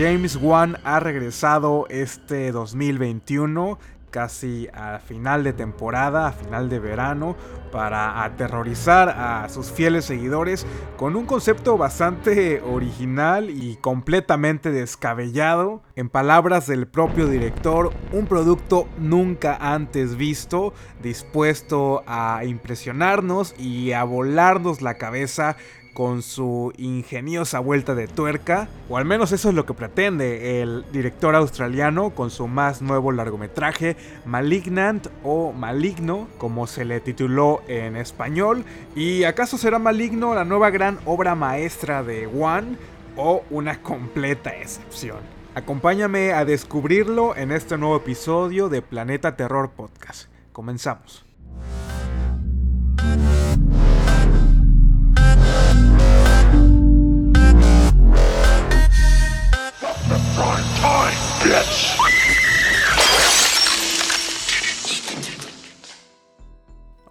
James Wan ha regresado este 2021 casi a final de temporada, a final de verano, para aterrorizar a sus fieles seguidores con un concepto bastante original y completamente descabellado. En palabras del propio director, un producto nunca antes visto, dispuesto a impresionarnos y a volarnos la cabeza con su ingeniosa vuelta de tuerca, o al menos eso es lo que pretende el director australiano con su más nuevo largometraje, Malignant o Maligno, como se le tituló en español. ¿Y acaso será Maligno la nueva gran obra maestra de One o una completa excepción? Acompáñame a descubrirlo en este nuevo episodio de Planeta Terror Podcast. Comenzamos.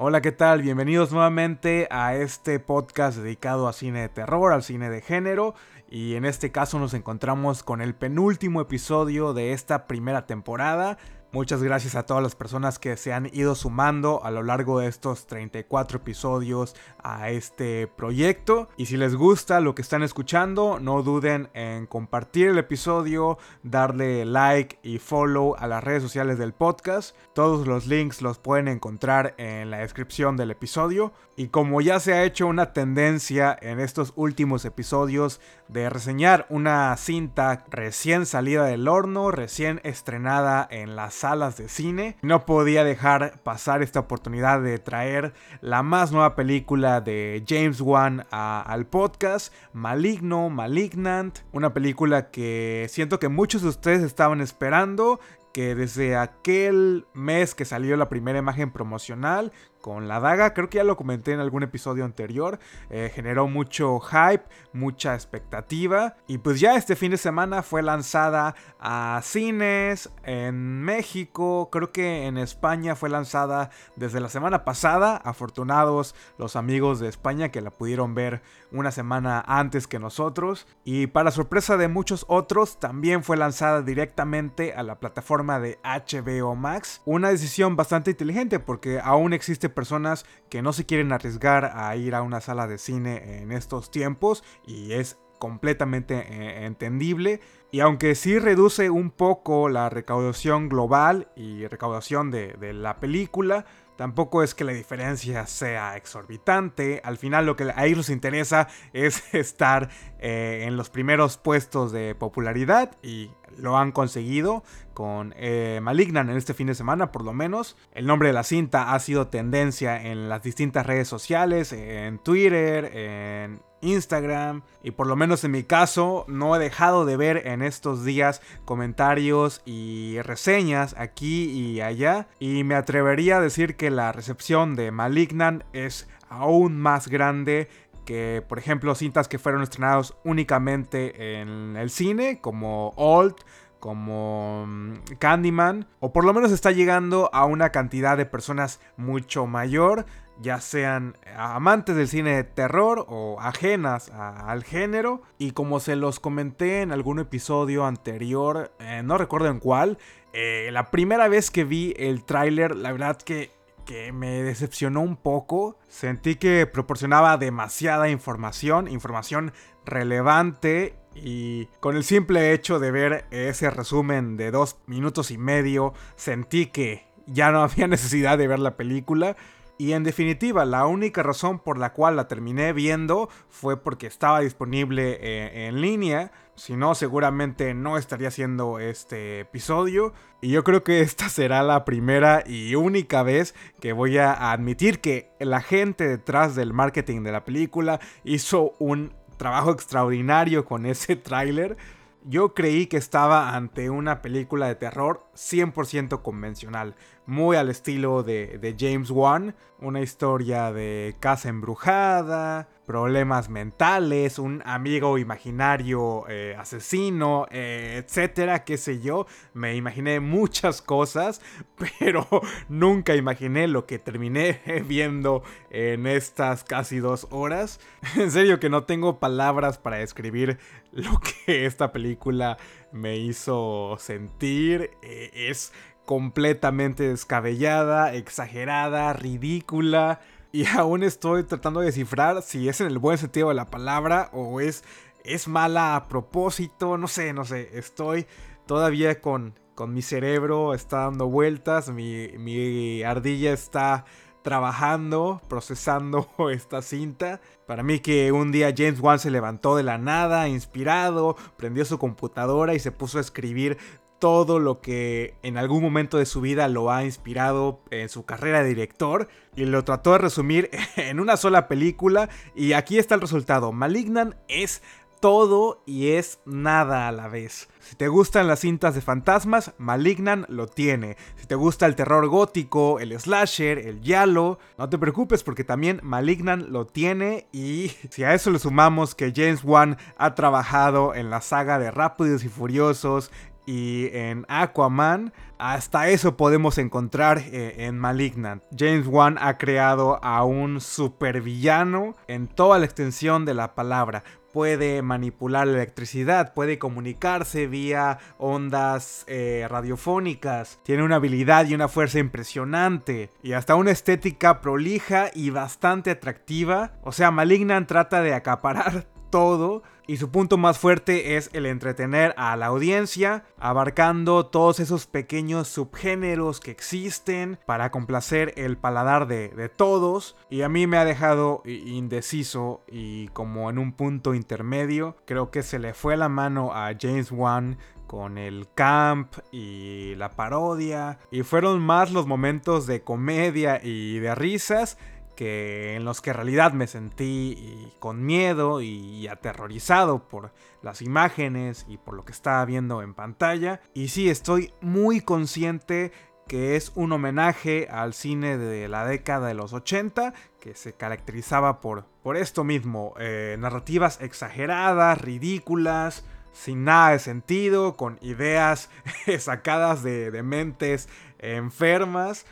Hola, ¿qué tal? Bienvenidos nuevamente a este podcast dedicado a cine de terror, al cine de género. Y en este caso nos encontramos con el penúltimo episodio de esta primera temporada. Muchas gracias a todas las personas que se han ido sumando a lo largo de estos 34 episodios a este proyecto. Y si les gusta lo que están escuchando, no duden en compartir el episodio, darle like y follow a las redes sociales del podcast. Todos los links los pueden encontrar en la descripción del episodio. Y como ya se ha hecho una tendencia en estos últimos episodios de reseñar una cinta recién salida del horno, recién estrenada en las salas de cine. No podía dejar pasar esta oportunidad de traer la más nueva película de James Wan al podcast, Maligno, Malignant, una película que siento que muchos de ustedes estaban esperando, que desde aquel mes que salió la primera imagen promocional con la daga, creo que ya lo comenté en algún episodio anterior, eh, generó mucho hype, mucha expectativa. Y pues ya este fin de semana fue lanzada a cines en México, creo que en España fue lanzada desde la semana pasada, afortunados los amigos de España que la pudieron ver una semana antes que nosotros. Y para sorpresa de muchos otros también fue lanzada directamente a la plataforma de HBO Max, una decisión bastante inteligente porque aún existe personas que no se quieren arriesgar a ir a una sala de cine en estos tiempos y es completamente eh, entendible. Y aunque sí reduce un poco la recaudación global y recaudación de, la película, tampoco es que la diferencia sea exorbitante. Al final lo que a ellos les interesa es estar eh, en los primeros puestos de popularidad y lo han conseguido con eh, Malignan en este fin de semana por lo menos. El nombre de la cinta ha sido tendencia en las distintas redes sociales, en Twitter, en Instagram y por lo menos en mi caso no he dejado de ver en estos días comentarios y reseñas aquí y allá. Y me atrevería a decir que la recepción de Malignan es aún más grande que por ejemplo cintas que fueron estrenados únicamente en el cine como Old como mm, Candyman, o por lo menos está llegando a una cantidad de personas mucho mayor, ya sean amantes del cine de terror o ajenas al género. Y como se los comenté en algún episodio anterior, eh, no recuerdo en cuál, eh, la primera vez que vi el tráiler, la verdad que que me decepcionó un poco. Sentí que proporcionaba demasiada información, información relevante y con el simple hecho de ver ese resumen de dos minutos y medio, sentí que ya no había necesidad de ver la película. Y en definitiva, la única razón por la cual la terminé viendo fue porque estaba disponible eh, en línea. Si no, seguramente no estaría haciendo este episodio. Y yo creo que esta será la primera y única vez que voy a admitir que la gente detrás del marketing de la película hizo un trabajo extraordinario con ese tráiler. Yo creí que estaba ante una película de terror 100% convencional, muy al estilo de, James Wan, una historia de casa embrujada, problemas mentales, un amigo imaginario eh, asesino, eh, etcétera, qué sé yo. Me imaginé muchas cosas, pero nunca imaginé lo que terminé viendo en estas casi dos horas. En serio que no tengo palabras para describir lo que esta película me hizo sentir. Eh, es completamente descabellada, exagerada, ridícula. Y aún estoy tratando de descifrar si es en el buen sentido de la palabra o es, es mala a propósito. No sé, no sé. Estoy todavía con, con mi cerebro, está dando vueltas. Mi, mi ardilla está trabajando, procesando esta cinta. Para mí que un día James Wan se levantó de la nada, inspirado, prendió su computadora y se puso a escribir todo lo que en algún momento de su vida lo ha inspirado en su carrera de director y lo trató de resumir en una sola película y aquí está el resultado. Malignan es todo y es nada a la vez. Si te gustan las cintas de fantasmas, Malignan lo tiene. Si te gusta el terror gótico, el slasher, el yalo, no te preocupes porque también Malignan lo tiene y si a eso le sumamos que James Wan ha trabajado en la saga de Rápidos y Furiosos, y en Aquaman, hasta eso podemos encontrar eh, en Malignant. James Wan ha creado a un supervillano en toda la extensión de la palabra. Puede manipular la electricidad, puede comunicarse vía ondas eh, radiofónicas, tiene una habilidad y una fuerza impresionante, y hasta una estética prolija y bastante atractiva. O sea, Malignant trata de acaparar todo y su punto más fuerte es el entretener a la audiencia, abarcando todos esos pequeños subgéneros que existen para complacer el paladar de, todos. Y a mí me ha dejado indeciso y como en un punto intermedio. Creo que se le fue la mano a James Wan con el camp y la parodia. Y fueron más los momentos de comedia y de risas que en los que en realidad me sentí con miedo y aterrorizado por las imágenes y por lo que estaba viendo en pantalla. Y sí, estoy muy consciente que es un homenaje al cine de la década de los 80, que se caracterizaba por, por esto mismo, eh, narrativas exageradas, ridículas, sin nada de sentido, con ideas sacadas de, de mentes enfermas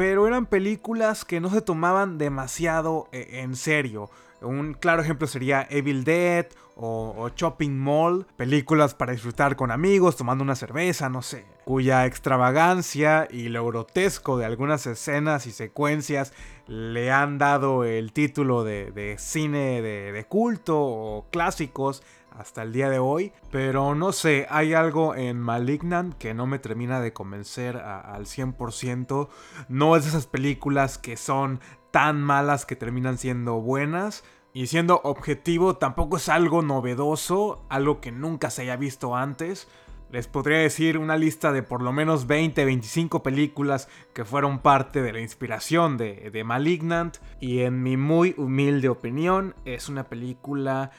pero eran películas que no se tomaban demasiado eh, en serio. Un claro ejemplo sería Evil Dead o, Shopping Mall, películas para disfrutar con amigos, tomando una cerveza, no sé, cuya extravagancia y lo grotesco de algunas escenas y secuencias le han dado el título de, cine de culto o clásicos hasta el día de hoy. Pero no sé, hay algo en Malignant que no me termina de convencer al 100%. No es de esas películas que son tan malas que terminan siendo buenas. Y siendo objetivo, tampoco es algo novedoso, algo que nunca se haya visto antes. Les podría decir una lista de por lo menos 20, 25 películas que fueron parte de la inspiración de, de Malignant. Y en mi muy humilde opinión, es una película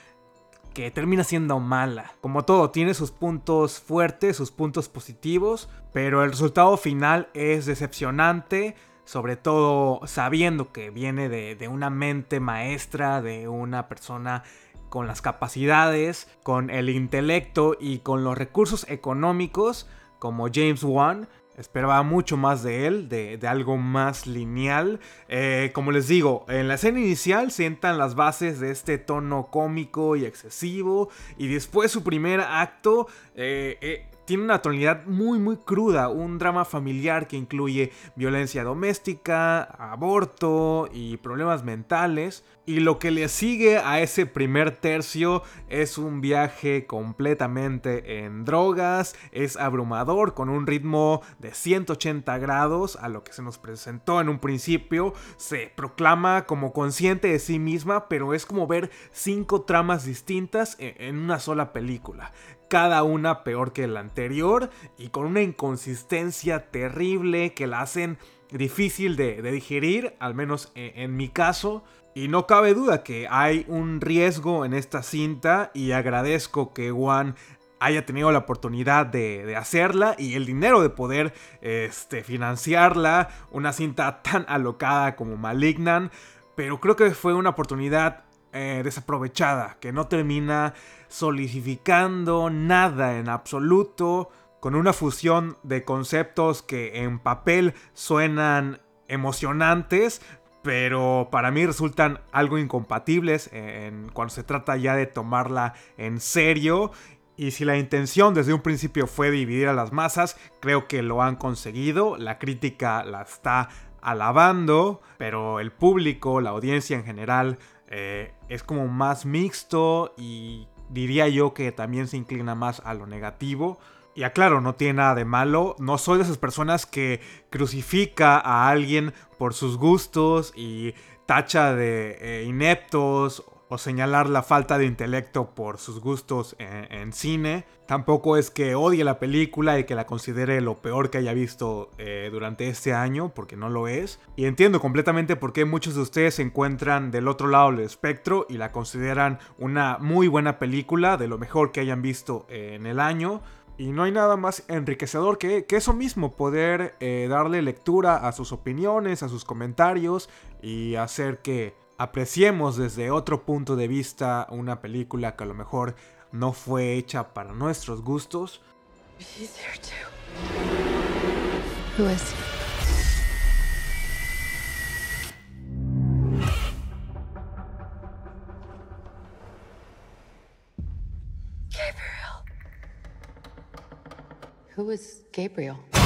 que termina siendo mala. Como todo, tiene sus puntos fuertes, sus puntos positivos, pero el resultado final es decepcionante, sobre todo sabiendo que viene de, una mente maestra, de una persona con las capacidades, con el intelecto y con los recursos económicos como James Wan Esperaba mucho más de él, de, algo más lineal. Eh, como les digo, en la escena inicial sientan las bases de este tono cómico y excesivo. Y después su primer acto eh, eh, tiene una tonalidad muy muy cruda, un drama familiar que incluye violencia doméstica, aborto y problemas mentales. Y lo que le sigue a ese primer tercio es un viaje completamente en drogas, es abrumador con un ritmo de 180 grados a lo que se nos presentó en un principio, se proclama como consciente de sí misma, pero es como ver cinco tramas distintas e-, en una sola película cada una peor que la anterior y con una inconsistencia terrible que la hacen difícil de, digerir, al menos en, en mi caso. Y no cabe duda que hay un riesgo en esta cinta y agradezco que Juan haya tenido la oportunidad de, hacerla y el dinero de poder este, financiarla, una cinta tan alocada como Malignan, pero creo que fue una oportunidad eh, desaprovechada, que no termina solidificando nada en absoluto, con una fusión de conceptos que en papel suenan emocionantes, pero para mí resultan algo incompatibles en, cuando se trata ya de tomarla en serio. Y si la intención desde un principio fue dividir a las masas, creo que lo han conseguido. La crítica la está alabando, pero el público, la audiencia en general, eh, es como más mixto y diría yo que también se inclina más a lo negativo. Y aclaro, no tiene nada de malo. No soy de esas personas que crucifica a alguien por sus gustos y tacha de eh, ineptos o señalar la falta de intelecto por sus gustos en, cine. Tampoco es que odie la película y que la considere lo peor que haya visto eh, durante este año, porque no lo es. Y entiendo completamente por qué muchos de ustedes se encuentran del otro lado del espectro y la consideran una muy buena película, de lo mejor que hayan visto en el año. Y no hay nada más enriquecedor que, eso mismo, poder eh, darle lectura a sus opiniones, a sus comentarios y hacer que apreciemos desde otro punto de vista una película que a lo mejor no fue hecha para nuestros gustos. Gabriel. Who is Gabriel?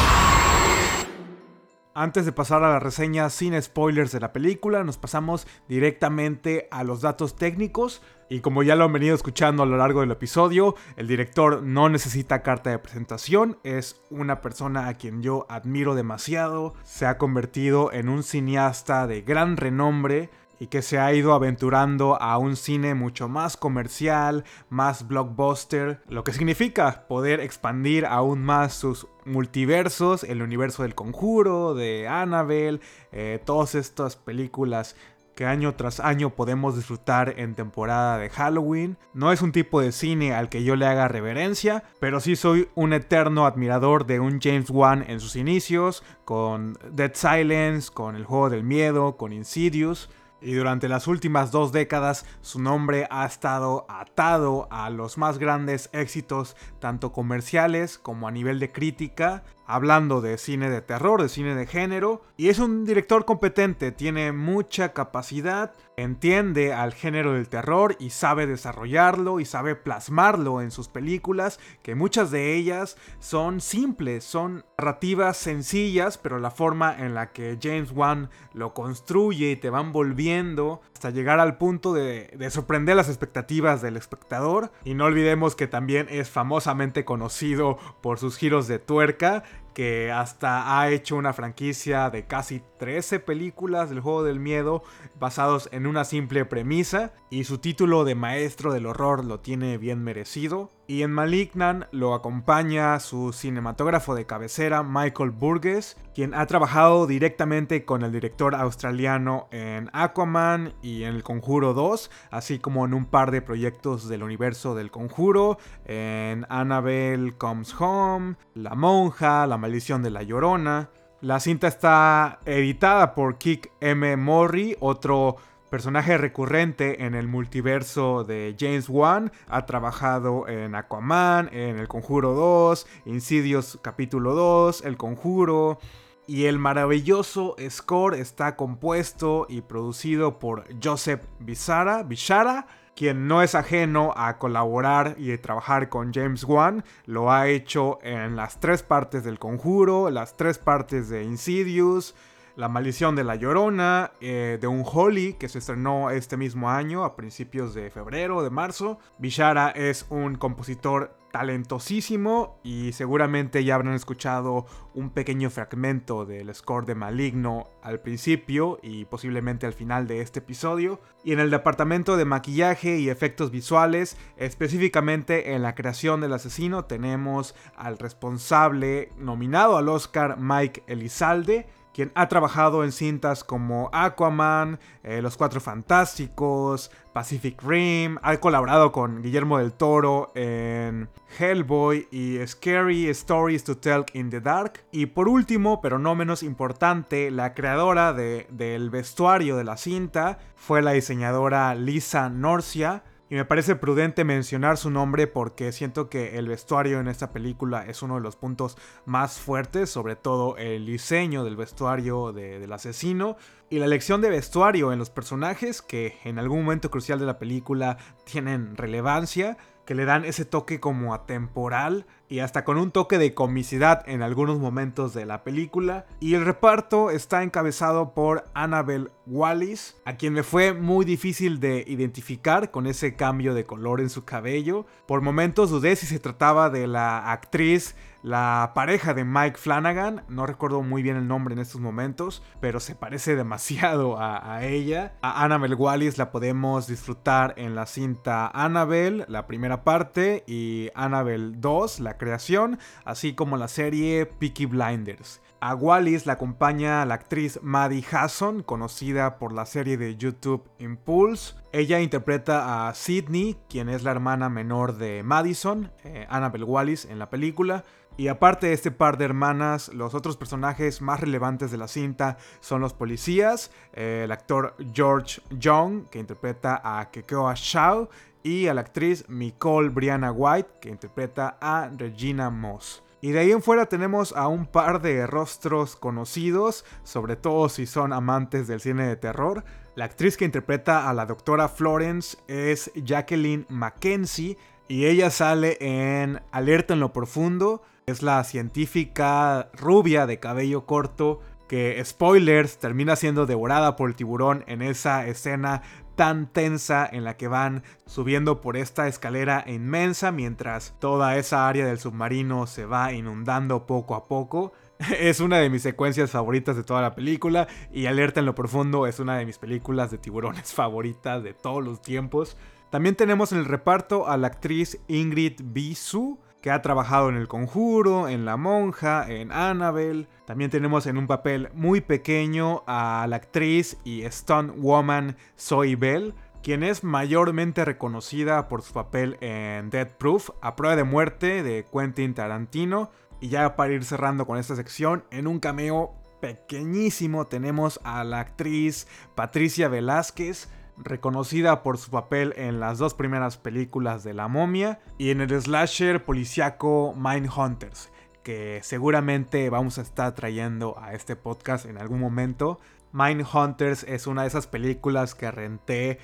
Antes de pasar a la reseña sin spoilers de la película, nos pasamos directamente a los datos técnicos. Y como ya lo han venido escuchando a lo largo del episodio, el director no necesita carta de presentación, es una persona a quien yo admiro demasiado, se ha convertido en un cineasta de gran renombre y que se ha ido aventurando a un cine mucho más comercial, más blockbuster, lo que significa poder expandir aún más sus multiversos, el universo del conjuro, de Annabelle, eh, todas estas películas que año tras año podemos disfrutar en temporada de Halloween. No es un tipo de cine al que yo le haga reverencia, pero sí soy un eterno admirador de un James Wan en sus inicios, con Dead Silence, con El Juego del Miedo, con Insidious y durante las últimas dos décadas su nombre ha estado atado a los más grandes éxitos tanto comerciales como a nivel de crítica hablando de cine de terror, de cine de género, y es un director competente, tiene mucha capacidad, entiende al género del terror y sabe desarrollarlo y sabe plasmarlo en sus películas, que muchas de ellas son simples, son narrativas sencillas, pero la forma en la que James Wan lo construye y te van volviendo hasta llegar al punto de, de sorprender las expectativas del espectador, y no olvidemos que también es famosamente conocido por sus giros de tuerca, que hasta ha hecho una franquicia de casi 13 películas del juego del miedo basados en una simple premisa y su título de maestro del horror lo tiene bien merecido. Y en Malignan lo acompaña su cinematógrafo de cabecera Michael Burgess, quien ha trabajado directamente con el director australiano en Aquaman y en El Conjuro 2, así como en un par de proyectos del universo del Conjuro, en Annabelle Comes Home, La Monja, La Maldición de la Llorona. La cinta está editada por Kick M. Morrie, otro personaje recurrente en el multiverso de James Wan. Ha trabajado en Aquaman, en El Conjuro 2, Insidious capítulo 2, El Conjuro. Y el maravilloso score está compuesto y producido por Joseph Bishara, Bishara quien no es ajeno a colaborar y trabajar con James Wan, lo ha hecho en las tres partes del conjuro, las tres partes de Insidious, la maldición de la Llorona, eh, de un Holly que se estrenó este mismo año a principios de febrero, de marzo. Bishara es un compositor talentosísimo y seguramente ya habrán escuchado un pequeño fragmento del score de Maligno al principio y posiblemente al final de este episodio. Y en el departamento de maquillaje y efectos visuales, específicamente en la creación del asesino, tenemos al responsable nominado al Oscar Mike Elizalde quien ha trabajado en cintas como Aquaman, eh, Los Cuatro Fantásticos, Pacific Rim, ha colaborado con Guillermo del Toro en Hellboy y Scary Stories to Tell in the Dark. Y por último, pero no menos importante, la creadora del vestuario de la cinta fue la diseñadora Lisa Norcia y me parece prudente mencionar su nombre porque siento que el vestuario en esta película es uno de los puntos más fuertes, sobre todo el diseño del vestuario del asesino y la elección de vestuario en los personajes que en algún momento crucial de la película tienen relevancia que le dan ese toque como atemporal y hasta con un toque de comicidad en algunos momentos de la película. Y el reparto está encabezado por Annabelle Wallis, a quien me fue muy difícil de identificar con ese cambio de color en su cabello. Por momentos dudé si se trataba de la actriz la pareja de Mike Flanagan, no recuerdo muy bien el nombre en estos momentos, pero se parece demasiado a, ella. A Annabelle Wallis la podemos disfrutar en la cinta Annabelle, la primera parte, y Annabelle 2, la creación, así como la serie Peaky Blinders. A Wallis la acompaña la actriz Maddie Hasson, conocida por la serie de YouTube Impulse. Ella interpreta a Sidney, quien es la hermana menor de Madison, eh, Annabelle Wallis en la película. Y aparte de este par de hermanas, los otros personajes más relevantes de la cinta son los policías, eh, el actor George Young, que interpreta a Kekoa Shaw, y a la actriz Nicole Brianna White, que interpreta a Regina Moss. Y de ahí en fuera tenemos a un par de rostros conocidos, sobre todo si son amantes del cine de terror. La actriz que interpreta a la doctora Florence es Jacqueline Mackenzie y ella sale en Alerta en lo Profundo, es la científica rubia de cabello corto que, spoilers, termina siendo devorada por el tiburón en esa escena tan tensa en la que van subiendo por esta escalera inmensa mientras toda esa área del submarino se va inundando poco a poco. Es una de mis secuencias favoritas de toda la película y Alerta en lo Profundo es una de mis películas de tiburones favoritas de todos los tiempos. También tenemos en el reparto a la actriz Ingrid Bisu, que ha trabajado en El Conjuro, en La Monja, en Annabelle. También tenemos en un papel muy pequeño a la actriz y stunt woman Zoe Bell, quien es mayormente reconocida por su papel en Dead Proof, a prueba de muerte de Quentin Tarantino. Y ya para ir cerrando con esta sección, en un cameo pequeñísimo tenemos a la actriz Patricia Velázquez, reconocida por su papel en las dos primeras películas de La momia y en el slasher policiaco Mindhunters, que seguramente vamos a estar trayendo a este podcast en algún momento. Mindhunters es una de esas películas que renté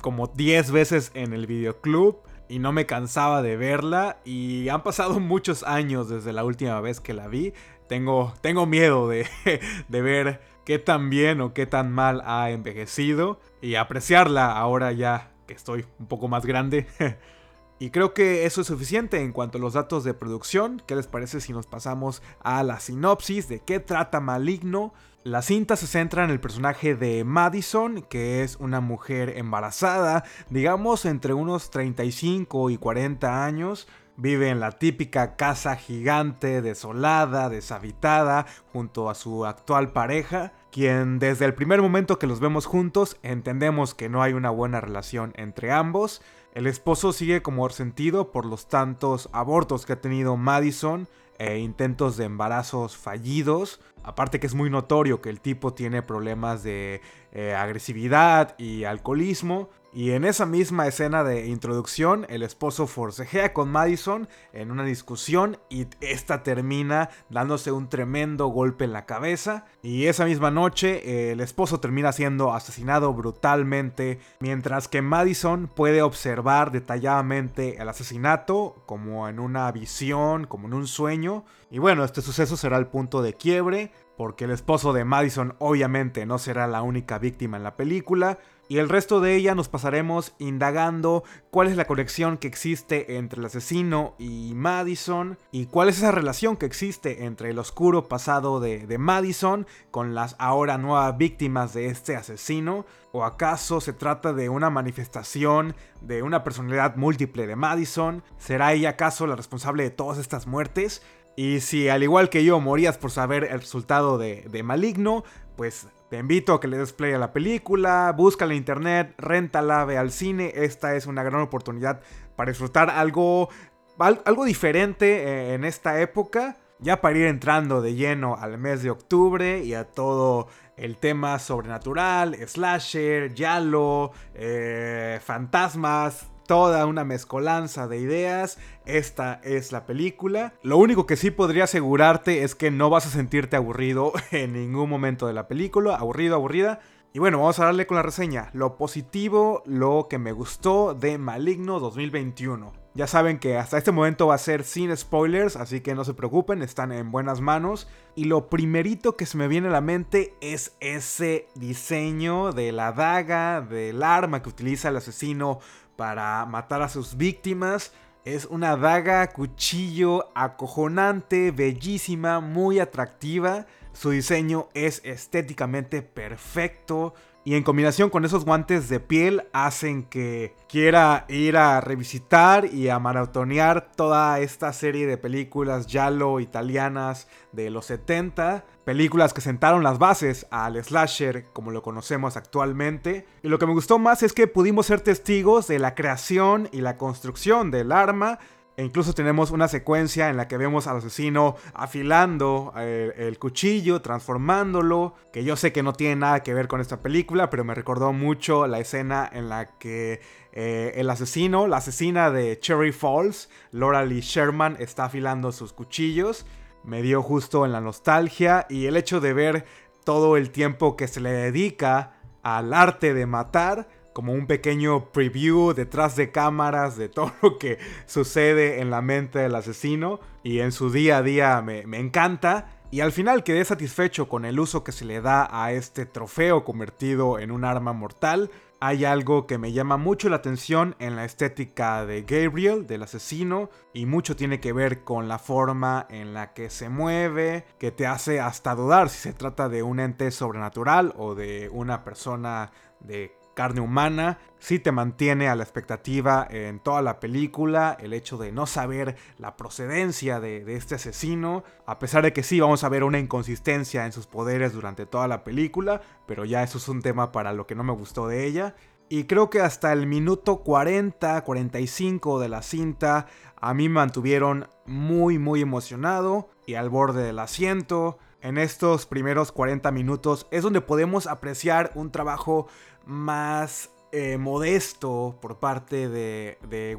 como 10 veces en el videoclub y no me cansaba de verla y han pasado muchos años desde la última vez que la vi. Tengo, tengo miedo de, de ver qué tan bien o qué tan mal ha envejecido y apreciarla ahora ya que estoy un poco más grande. y creo que eso es suficiente en cuanto a los datos de producción. ¿Qué les parece si nos pasamos a la sinopsis de qué trata Maligno? La cinta se centra en el personaje de Madison, que es una mujer embarazada, digamos entre unos 35 y 40 años, Vive en la típica casa gigante, desolada, deshabitada, junto a su actual pareja, quien desde el primer momento que los vemos juntos entendemos que no hay una buena relación entre ambos. El esposo sigue como resentido por los tantos abortos que ha tenido Madison e intentos de embarazos fallidos. Aparte que es muy notorio que el tipo tiene problemas de eh, agresividad y alcoholismo. Y en esa misma escena de introducción, el esposo forcejea con Madison en una discusión y esta termina dándose un tremendo golpe en la cabeza. Y esa misma noche, el esposo termina siendo asesinado brutalmente, mientras que Madison puede observar detalladamente el asesinato como en una visión, como en un sueño. Y bueno, este suceso será el punto de quiebre, porque el esposo de Madison obviamente no será la única víctima en la película, y el resto de ella nos pasaremos indagando cuál es la conexión que existe entre el asesino y Madison y cuál es esa relación que existe entre el oscuro pasado de, de Madison con las ahora nuevas víctimas de este asesino o acaso se trata de una manifestación de una personalidad múltiple de Madison, ¿será ella acaso la responsable de todas estas muertes? Y si al igual que yo morías por saber el resultado de, de Maligno, pues te invito a que le des play a la película, búscala en internet, réntala, ve al cine. Esta es una gran oportunidad para disfrutar algo, algo diferente eh, en esta época. Ya para ir entrando de lleno al mes de octubre y a todo el tema sobrenatural, slasher, yalo, eh, fantasmas, toda una mezcolanza de ideas. Esta es la película. Lo único que sí podría asegurarte es que no vas a sentirte aburrido en ningún momento de la película. Aburrido, aburrida. Y bueno, vamos a darle con la reseña. Lo positivo, lo que me gustó de Maligno 2021. Ya saben que hasta este momento va a ser sin spoilers, así que no se preocupen, están en buenas manos. Y lo primerito que se me viene a la mente es ese diseño de la daga, del arma que utiliza el asesino para matar a sus víctimas. Es una daga, cuchillo acojonante, bellísima, muy atractiva. Su diseño es estéticamente perfecto. Y en combinación con esos guantes de piel hacen que quiera ir a revisitar y a maratonear toda esta serie de películas yalo italianas de los 70. Películas que sentaron las bases al slasher como lo conocemos actualmente. Y lo que me gustó más es que pudimos ser testigos de la creación y la construcción del arma e incluso tenemos una secuencia en la que vemos al asesino afilando eh, el, cuchillo, transformándolo, que yo sé que no tiene nada que ver con esta película, pero me recordó mucho la escena en la que eh, el asesino, la asesina de Cherry Falls, Laura Lee Sherman, está afilando sus cuchillos. Me dio justo en la nostalgia y el hecho de ver todo el tiempo que se le dedica al arte de matar como un pequeño preview detrás de cámaras de todo lo que sucede en la mente del asesino y en su día a día me, encanta. Y al final quedé satisfecho con el uso que se le da a este trofeo convertido en un arma mortal. Hay algo que me llama mucho la atención en la estética de Gabriel, del asesino, y mucho tiene que ver con la forma en la que se mueve, que te hace hasta dudar si se trata de un ente sobrenatural o de una persona de carne humana, sí te mantiene a la expectativa en toda la película, el hecho de no saber la procedencia de, este asesino, a pesar de que sí vamos a ver una inconsistencia en sus poderes durante toda la película, pero ya eso es un tema para lo que no me gustó de ella. Y creo que hasta el minuto 40, 45 de la cinta a mí me mantuvieron muy muy emocionado y al borde del asiento. En estos primeros 40 minutos es donde podemos apreciar un trabajo más eh, modesto por parte de, de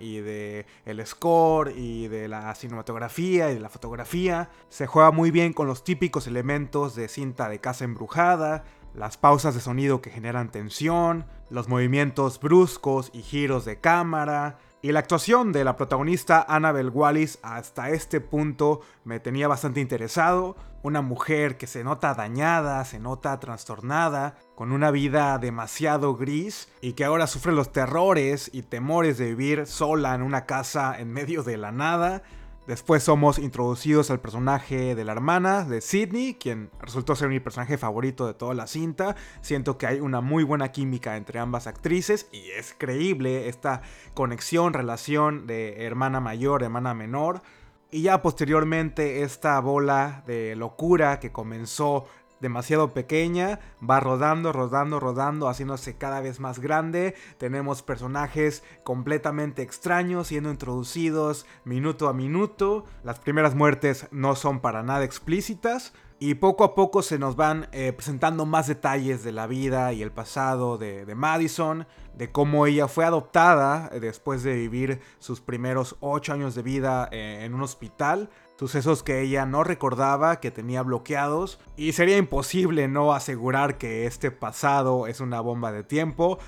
y de score y de la cinematografía y de la fotografía. Se juega muy bien con los típicos elementos de cinta de casa embrujada, las pausas de sonido que generan tensión, los movimientos bruscos y giros de cámara, y la actuación de la protagonista Annabel Wallis hasta este punto me tenía bastante interesado. Una mujer que se nota dañada, se nota trastornada, con una vida demasiado gris y que ahora sufre los terrores y temores de vivir sola en una casa en medio de la nada Después somos introducidos al personaje de la hermana de Sidney, quien resultó ser mi personaje favorito de toda la cinta. Siento que hay una muy buena química entre ambas actrices y es creíble esta conexión, relación de hermana mayor, hermana menor. Y ya posteriormente esta bola de locura que comenzó demasiado pequeña, va rodando, rodando, rodando, haciéndose cada vez más grande. Tenemos personajes completamente extraños siendo introducidos minuto a minuto. Las primeras muertes no son para nada explícitas. Y poco a poco se nos van eh, presentando más detalles de la vida y el pasado de, Madison, de cómo ella fue adoptada eh, después de vivir sus primeros 8 años de vida eh, en un hospital sucesos que ella no recordaba, que tenía bloqueados, y sería imposible no asegurar que este pasado es una bomba de tiempo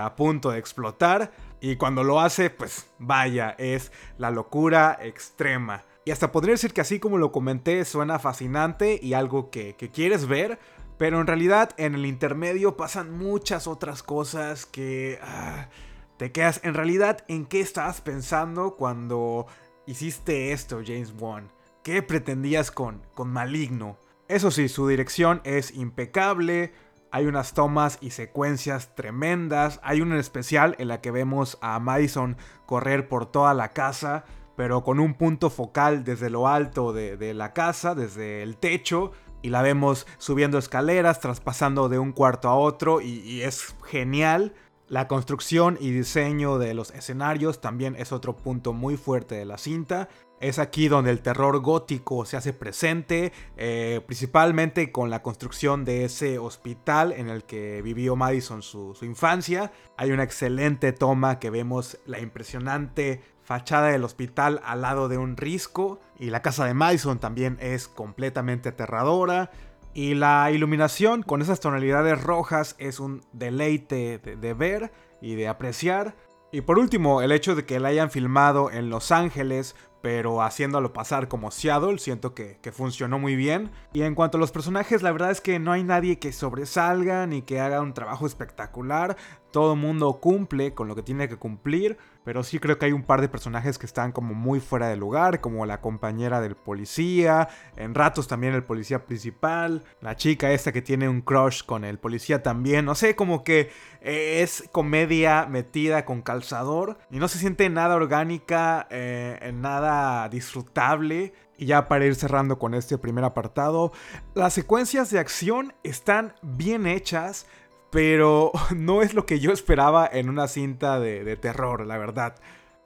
a punto de explotar, y cuando lo hace, pues vaya, es la locura extrema. Y hasta podría decir que así como lo comenté, suena fascinante y algo que, quieres ver, pero en realidad en el intermedio pasan muchas otras cosas que... Ah, te quedas en realidad en qué estabas pensando cuando hiciste esto, James Wan? ¿Qué pretendías con, con Maligno? Eso sí, su dirección es impecable, hay unas tomas y secuencias tremendas, hay una en especial en la que vemos a Madison correr por toda la casa pero con un punto focal desde lo alto de, la casa, desde el techo, y la vemos subiendo escaleras, traspasando de un cuarto a otro, y es genial. La construcción y diseño de los escenarios también es otro punto muy fuerte de la cinta. Es aquí donde el terror gótico se hace presente, eh, principalmente con la construcción de ese hospital en el que vivió Madison su, su infancia. Hay una excelente toma que vemos la impresionante fachada del hospital al lado de un risco y la casa de Madison también es completamente aterradora. Y la iluminación con esas tonalidades rojas es un deleite de, ver y de apreciar. Y por último, el hecho de que la hayan filmado en Los Ángeles, pero haciéndolo pasar como Seattle, siento que, que, funcionó muy bien. Y en cuanto a los personajes, la verdad es que no hay nadie que sobresalga ni que haga un trabajo espectacular. Todo mundo cumple con lo que tiene que cumplir. Pero sí creo que hay un par de personajes que están como muy fuera de lugar, como la compañera del policía, en ratos también el policía principal, la chica esta que tiene un crush con el policía también, no sé, como que eh, es comedia metida con calzador y no se siente nada orgánica, eh, nada disfrutable. Y ya para ir cerrando con este primer apartado, las secuencias de acción están bien hechas, pero no es lo que yo esperaba en una cinta de, terror, la verdad.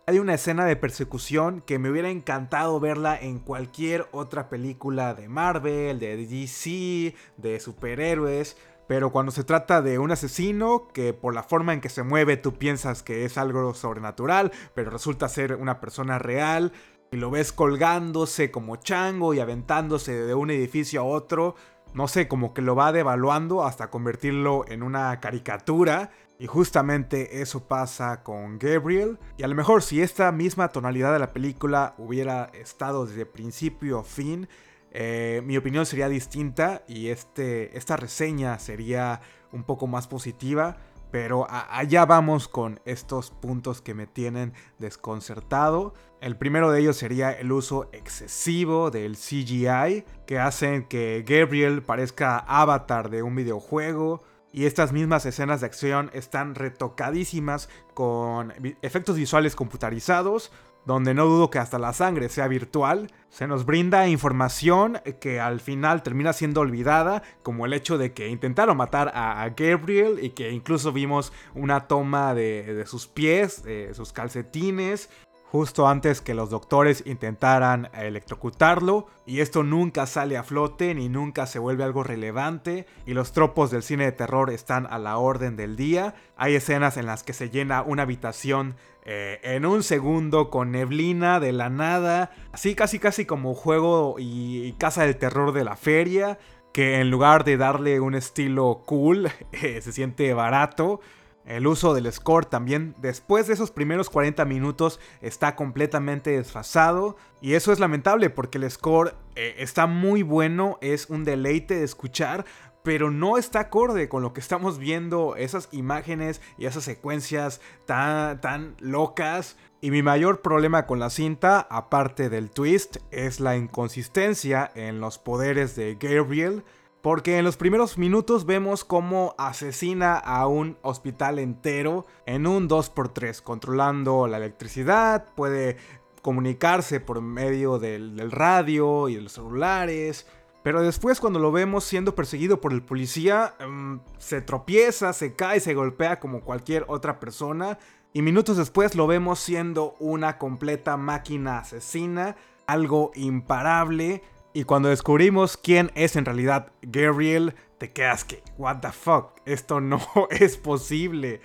Hay una escena de persecución que me hubiera encantado verla en cualquier otra película de Marvel, de DC, de superhéroes. Pero cuando se trata de un asesino que por la forma en que se mueve tú piensas que es algo sobrenatural, pero resulta ser una persona real, y lo ves colgándose como chango y aventándose de un edificio a otro, no sé, como que lo va devaluando hasta convertirlo en una caricatura. Y justamente eso pasa con Gabriel. Y a lo mejor si esta misma tonalidad de la película hubiera estado desde principio a fin, eh, mi opinión sería distinta y este, esta reseña sería un poco más positiva. Pero allá vamos con estos puntos que me tienen desconcertado. El primero de ellos sería el uso excesivo del CGI, que hacen que Gabriel parezca avatar de un videojuego. Y estas mismas escenas de acción están retocadísimas con efectos visuales computarizados, donde no dudo que hasta la sangre sea virtual, se nos brinda información que al final termina siendo olvidada, como el hecho de que intentaron matar a, Gabriel y que incluso vimos una toma de, de sus pies, de sus calcetines, justo antes que los doctores intentaran electrocutarlo, y esto nunca sale a flote ni nunca se vuelve algo relevante, y los tropos del cine de terror están a la orden del día. Hay escenas en las que se llena una habitación eh, en un segundo con neblina de la nada, así casi casi como juego y, casa del terror de la feria, que en lugar de darle un estilo cool, eh, se siente barato. El uso del score también después de esos primeros 40 minutos está completamente desfasado y eso es lamentable porque el score eh, está muy bueno, es un deleite de escuchar, pero no está acorde con lo que estamos viendo, esas imágenes y esas secuencias tan, tan locas. Y mi mayor problema con la cinta, aparte del twist, es la inconsistencia en los poderes de Gabriel. Porque en los primeros minutos vemos cómo asesina a un hospital entero en un 2x3, controlando la electricidad, puede comunicarse por medio del, radio y de los celulares. Pero después cuando lo vemos siendo perseguido por el policía, em, se tropieza, se cae, se golpea como cualquier otra persona. Y minutos después lo vemos siendo una completa máquina asesina, algo imparable y cuando descubrimos quién es en realidad Gabriel, te quedas que, what the fuck, esto no es posible.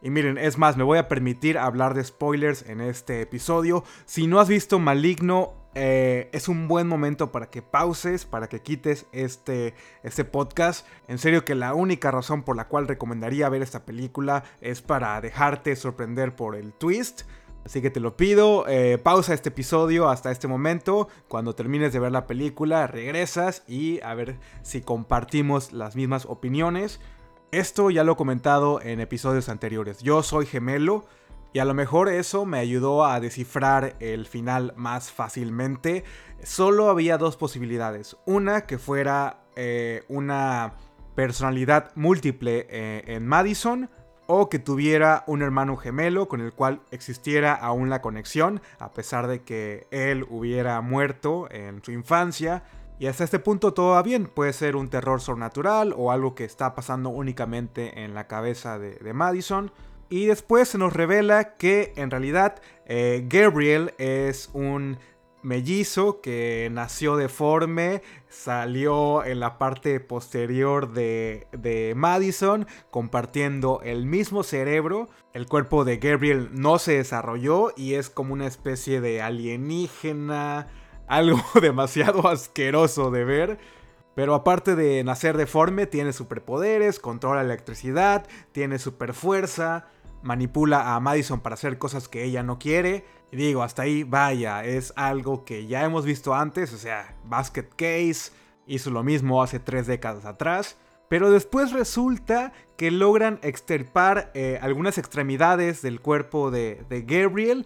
Y miren, es más, me voy a permitir hablar de spoilers en este episodio. Si no has visto Maligno, eh, es un buen momento para que pauses, para que quites este, este podcast. En serio que la única razón por la cual recomendaría ver esta película es para dejarte sorprender por el twist. Así que te lo pido, eh, pausa este episodio hasta este momento. Cuando termines de ver la película, regresas y a ver si compartimos las mismas opiniones. Esto ya lo he comentado en episodios anteriores. Yo soy gemelo y a lo mejor eso me ayudó a descifrar el final más fácilmente. Solo había dos posibilidades. Una que fuera eh, una personalidad múltiple eh, en Madison o que tuviera un hermano gemelo con el cual existiera aún la conexión, a pesar de que él hubiera muerto en su infancia. Y hasta este punto todo va bien, puede ser un terror sobrenatural o algo que está pasando únicamente en la cabeza de, Madison. Y después se nos revela que en realidad eh, Gabriel es un mellizo que nació deforme, salió en la parte posterior de, de, Madison compartiendo el mismo cerebro. El cuerpo de Gabriel no se desarrolló y es como una especie de alienígena, algo demasiado asqueroso de ver. Pero aparte de nacer deforme, tiene superpoderes, controla la electricidad, tiene superfuerza, manipula a Madison para hacer cosas que ella no quiere. Y digo, hasta ahí, vaya, es algo que ya hemos visto antes, o sea, Basket Case hizo lo mismo hace tres décadas atrás. Pero después resulta que logran extirpar eh, algunas extremidades del cuerpo de, de Gabriel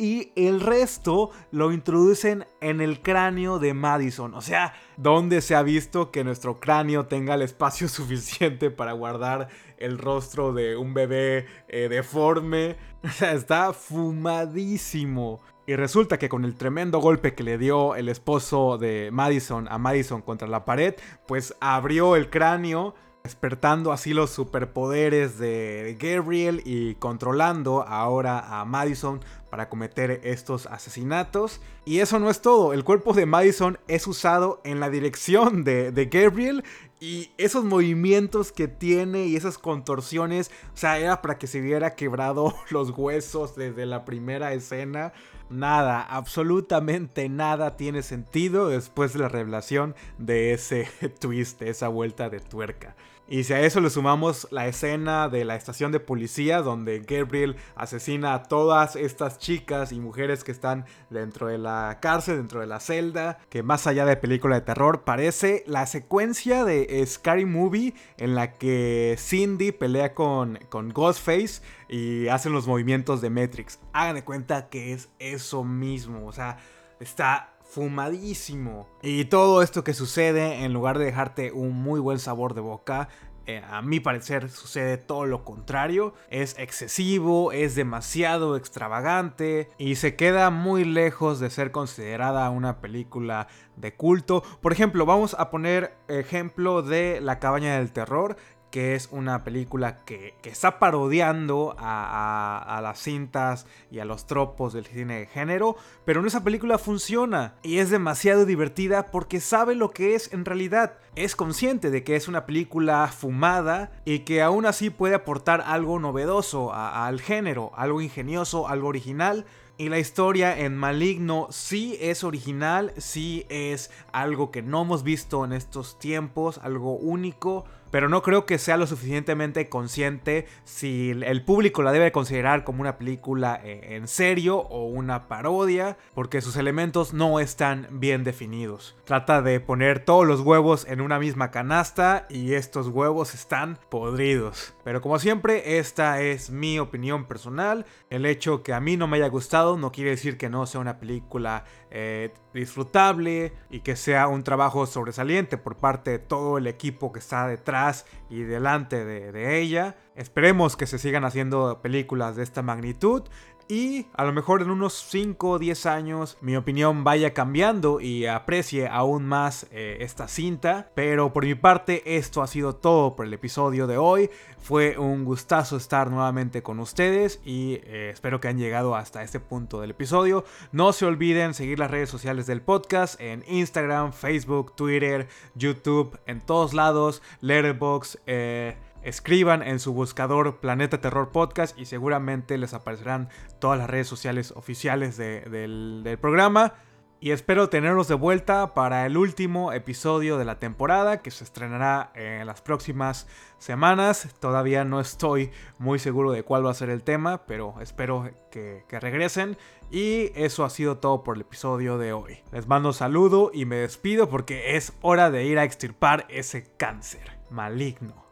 y el resto lo introducen en el cráneo de Madison. O sea, ¿dónde se ha visto que nuestro cráneo tenga el espacio suficiente para guardar el rostro de un bebé eh, deforme? O sea, está fumadísimo. Y resulta que con el tremendo golpe que le dio el esposo de Madison a Madison contra la pared, pues abrió el cráneo despertando así los superpoderes de Gabriel y controlando ahora a Madison para cometer estos asesinatos. Y eso no es todo, el cuerpo de Madison es usado en la dirección de, Gabriel y esos movimientos que tiene y esas contorsiones, o sea, era para que se hubiera quebrado los huesos desde la primera escena. Nada, absolutamente nada tiene sentido después de la revelación de ese twist, esa vuelta de tuerca. Y si a eso le sumamos la escena de la estación de policía donde Gabriel asesina a todas estas chicas y mujeres que están dentro de la cárcel, dentro de la celda, que más allá de película de terror parece la secuencia de Scary Movie en la que Cindy pelea con, con Ghostface y hacen los movimientos de Matrix. Hagan de cuenta que es eso mismo, o sea, está fumadísimo. Y todo esto que sucede, en lugar de dejarte un muy buen sabor de boca, eh, a mi parecer sucede todo lo contrario. Es excesivo, es demasiado extravagante y se queda muy lejos de ser considerada una película de culto. Por ejemplo, vamos a poner ejemplo de La cabaña del terror, que es una película que, está parodiando a, las cintas y a los tropos del cine de género, pero en esa película funciona y es demasiado divertida porque sabe lo que es en realidad. Es consciente de que es una película fumada y que aún así puede aportar algo novedoso al género, algo ingenioso, algo original. Y la historia en Maligno sí es original, sí es algo que no hemos visto en estos tiempos, algo único pero no creo que sea lo suficientemente consciente si el público la debe considerar como una película eh, en serio o una parodia, porque sus elementos no están bien definidos. Trata de poner todos los huevos en una misma canasta y estos huevos están podridos. Pero como siempre, esta es mi opinión personal. El hecho que a mí no me haya gustado no quiere decir que no sea una película eh, disfrutable y que sea un trabajo sobresaliente por parte de todo el equipo que está detrás y delante de, de ella. Esperemos que se sigan haciendo películas de esta magnitud y a lo mejor en unos 5 o 10 años mi opinión vaya cambiando y aprecie aún más eh, esta cinta. Pero por mi parte esto ha sido todo por el episodio de hoy. Fue un gustazo estar nuevamente con ustedes y eh, espero que han llegado hasta este punto del episodio. No se olviden seguir las redes sociales del podcast en Instagram, Facebook, Twitter, YouTube, en todos lados, Letterboxd. Eh, Escriban en su buscador Planeta Terror Podcast y seguramente les aparecerán todas las redes sociales oficiales del, del, programa. Y espero tenerlos de vuelta para el último episodio de la temporada que se estrenará en las próximas semanas. Todavía no estoy muy seguro de cuál va a ser el tema, pero espero que, que regresen. Y eso ha sido todo por el episodio de hoy. Les mando saludo y me despido porque es hora de ir a extirpar ese cáncer maligno.